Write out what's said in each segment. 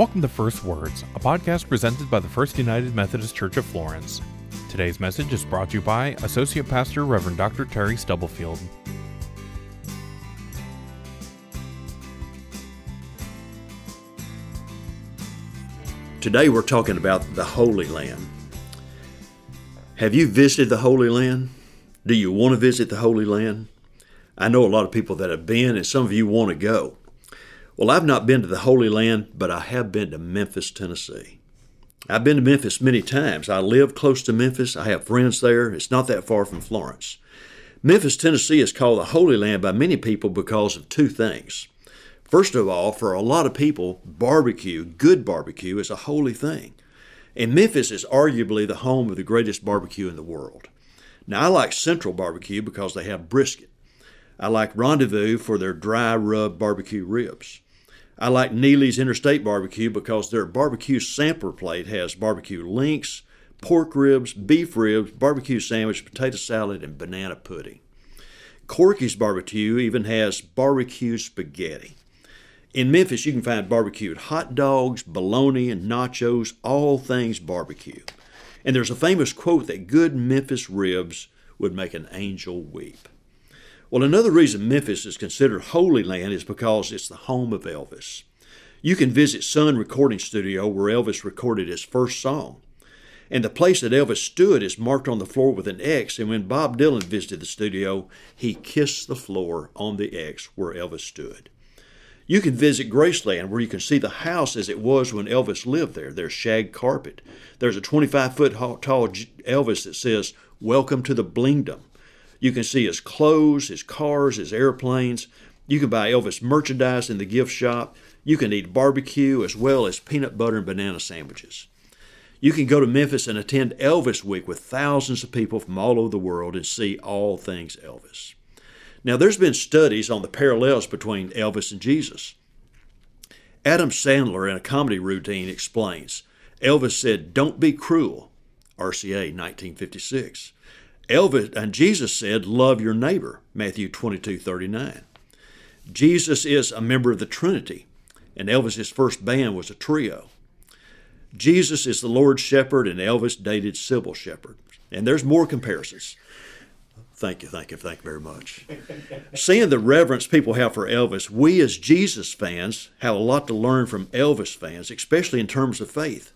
Welcome to First Words, a podcast presented by the First United Methodist Church of Florence. Today's message is brought to you by Associate Pastor Reverend Dr. Terry Stubblefield. Today we're talking about the Holy Land. Have you visited the Holy Land? Do you want to visit the Holy Land? I know a lot of people that have been, and some of you want to go. Well, I've not been to the Holy Land, but I have been to Memphis, Tennessee. I've been to Memphis many times. I live close to Memphis. I have friends there. It's not that far from Florence. Memphis, Tennessee is called the Holy Land by many people because of two things. First of all, for a lot of people, barbecue, good barbecue, is a holy thing. And Memphis is arguably the home of the greatest barbecue in the world. Now, I like Central Barbecue because they have brisket. I like Rendezvous for their dry rub barbecue ribs. I like Neely's Interstate Barbecue because their barbecue sampler plate has barbecue links, pork ribs, beef ribs, barbecue sandwich, potato salad, and banana pudding. Corky's Barbecue even has barbecue spaghetti. In Memphis, you can find barbecued hot dogs, bologna, and nachos, all things barbecue. And there's a famous quote that good Memphis ribs would make an angel weep. Well, another reason Memphis is considered Holy Land is because it's the home of Elvis. You can visit Sun Recording Studio where Elvis recorded his first song. And the place that Elvis stood is marked on the floor with an X, and when Bob Dylan visited the studio, he kissed the floor on the X where Elvis stood. You can visit Graceland where you can see the house as it was when Elvis lived there. There's shag carpet. There's a 25 foot tall Elvis that says, Welcome to the Blingdom. You can see his clothes, his cars, his airplanes. You can buy Elvis merchandise in the gift shop. You can eat barbecue as well as peanut butter and banana sandwiches. You can go to Memphis and attend Elvis Week with thousands of people from all over the world and see all things Elvis. Now, there's been studies on the parallels between Elvis and Jesus. Adam Sandler, in a comedy routine, explains Elvis said, Don't be cruel, RCA 1956. Elvis and Jesus said, Love your neighbor, Matthew 22 39. Jesus is a member of the Trinity, and Elvis's first band was a trio. Jesus is the Lord's shepherd, and Elvis dated Cybill Shepherd. And there's more comparisons. Thank you, thank you, thank you very much. Seeing the reverence people have for Elvis, we as Jesus fans have a lot to learn from Elvis fans, especially in terms of faith.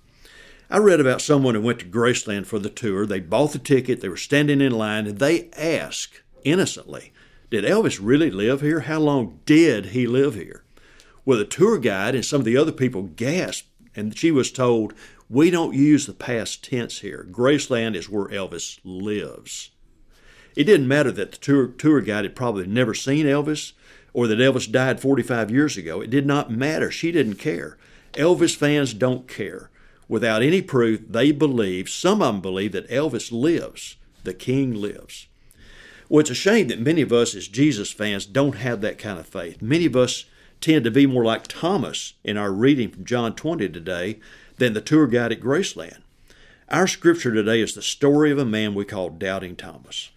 I read about someone who went to Graceland for the tour. They bought the ticket, they were standing in line, and they asked innocently, Did Elvis really live here? How long did he live here? Well, the tour guide and some of the other people gasped, and she was told, We don't use the past tense here. Graceland is where Elvis lives. It didn't matter that the tour, tour guide had probably never seen Elvis or that Elvis died 45 years ago. It did not matter. She didn't care. Elvis fans don't care without any proof, they believe, some of them believe, that Elvis lives, the King lives. Well, it's a shame that many of us as Jesus fans don't have that kind of faith. Many of us tend to be more like Thomas in our reading from John 20 today than the tour guide at Graceland. Our scripture today is the story of a man we call Doubting Thomas.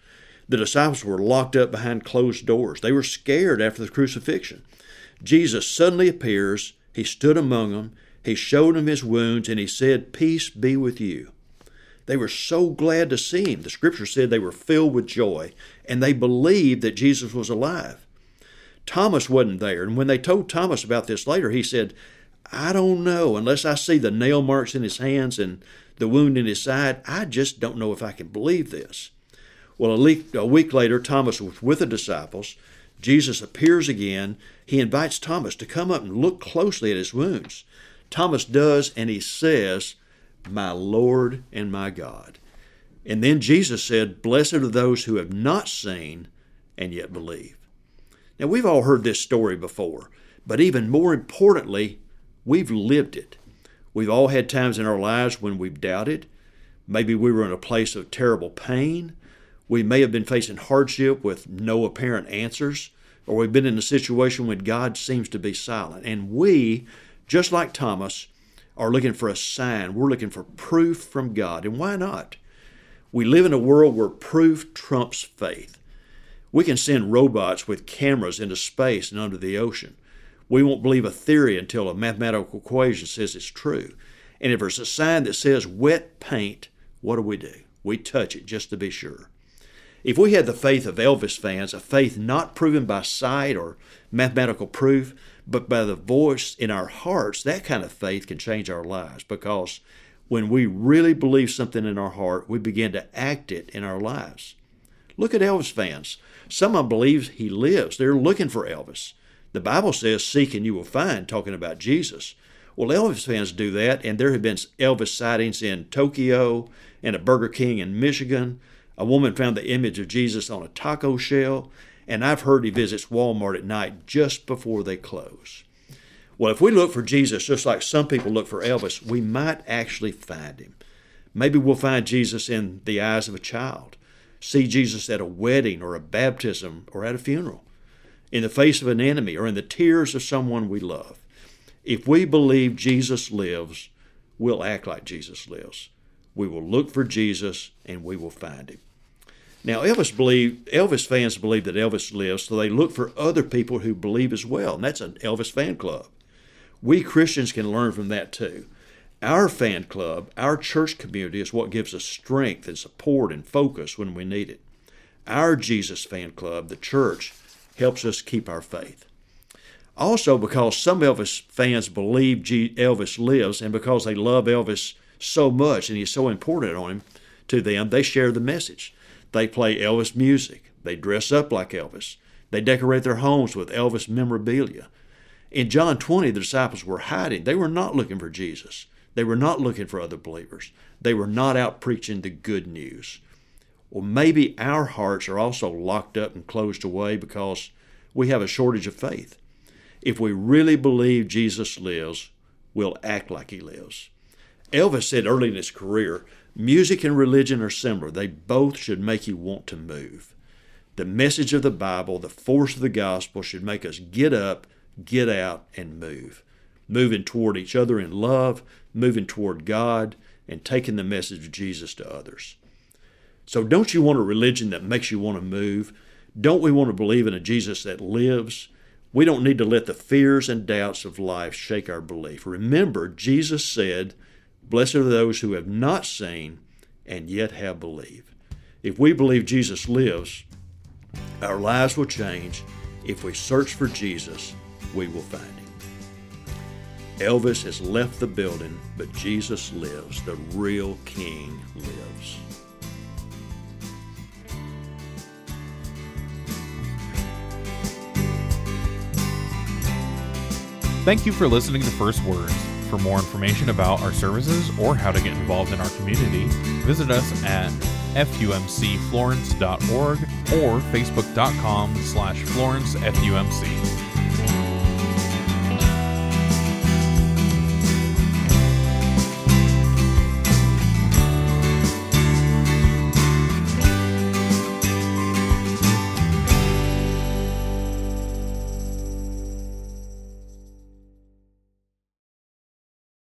The disciples were locked up behind closed doors. They were scared after the crucifixion. Jesus suddenly appears. He stood among them. He showed them his wounds and he said, Peace be with you. They were so glad to see him. The scripture said they were filled with joy and they believed that Jesus was alive. Thomas wasn't there. And when they told Thomas about this later, he said, I don't know. Unless I see the nail marks in his hands and the wound in his side, I just don't know if I can believe this. Well, a week, later, Thomas was with the disciples. Jesus appears again. He invites Thomas to come up and look closely at his wounds. Thomas does, and he says, My Lord and my God. And then Jesus said, Blessed are those who have not seen and yet believe. Now, we've all heard this story before, but even more importantly, we've lived it. We've all had times in our lives when we've doubted. Maybe we were in a place of terrible pain. We may have been facing hardship with no apparent answers, or we've been in a situation when God seems to be silent. And we just like Thomas, are looking for a sign. We're looking for proof from God. And why not? We live in a world where proof trumps faith. We can send robots with cameras into space and under the ocean. We won't believe a theory until a mathematical equation says it's true. And if there's a sign that says wet paint, what do we do? We touch it just to be sure. If we had the faith of Elvis fans, a faith not proven by sight or mathematical proof, but by the voice in our hearts, that kind of faith can change our lives because when we really believe something in our heart, we begin to act it in our lives. Look at Elvis fans. Some of them believe he lives. They're looking for Elvis. The Bible says, Seek and you will find, talking about Jesus. Well, Elvis fans do that, and there have been Elvis sightings in Tokyo and a Burger King in Michigan. A woman found the image of Jesus on a taco shell, and I've heard he visits Walmart at night just before they close. Well, if we look for Jesus just like some people look for Elvis, we might actually find him. Maybe we'll find Jesus in the eyes of a child, see Jesus at a wedding or a baptism or at a funeral, in the face of an enemy or in the tears of someone we love. If we believe Jesus lives, we'll act like Jesus lives. We will look for Jesus and we will find him. Now, Elvis believe Elvis fans believe that Elvis lives, so they look for other people who believe as well, and that's an Elvis fan club. We Christians can learn from that too. Our fan club, our church community is what gives us strength and support and focus when we need it. Our Jesus fan club, the church, helps us keep our faith. Also, because some Elvis fans believe Elvis lives and because they love Elvis so much and he's so important on him to them, they share the message. They play Elvis music. They dress up like Elvis. They decorate their homes with Elvis memorabilia. In John 20, the disciples were hiding. They were not looking for Jesus. They were not looking for other believers. They were not out preaching the good news. Well, maybe our hearts are also locked up and closed away because we have a shortage of faith. If we really believe Jesus lives, we'll act like he lives. Elvis said early in his career, music and religion are similar. They both should make you want to move. The message of the Bible, the force of the gospel should make us get up get out and move. Moving toward each other in love, moving toward God, and taking the message of Jesus to others. So, don't you want a religion that makes you want to move? Don't we want to believe in a Jesus that lives? We don't need to let the fears and doubts of life shake our belief. Remember, Jesus said, Blessed are those who have not seen and yet have believed. If we believe Jesus lives, our lives will change if we search for Jesus we will find him. Elvis has left the building, but Jesus lives. The real King lives. Thank you for listening to First Words. For more information about our services or how to get involved in our community, visit us at fumcflorence.org or facebook.com slash florencefumc.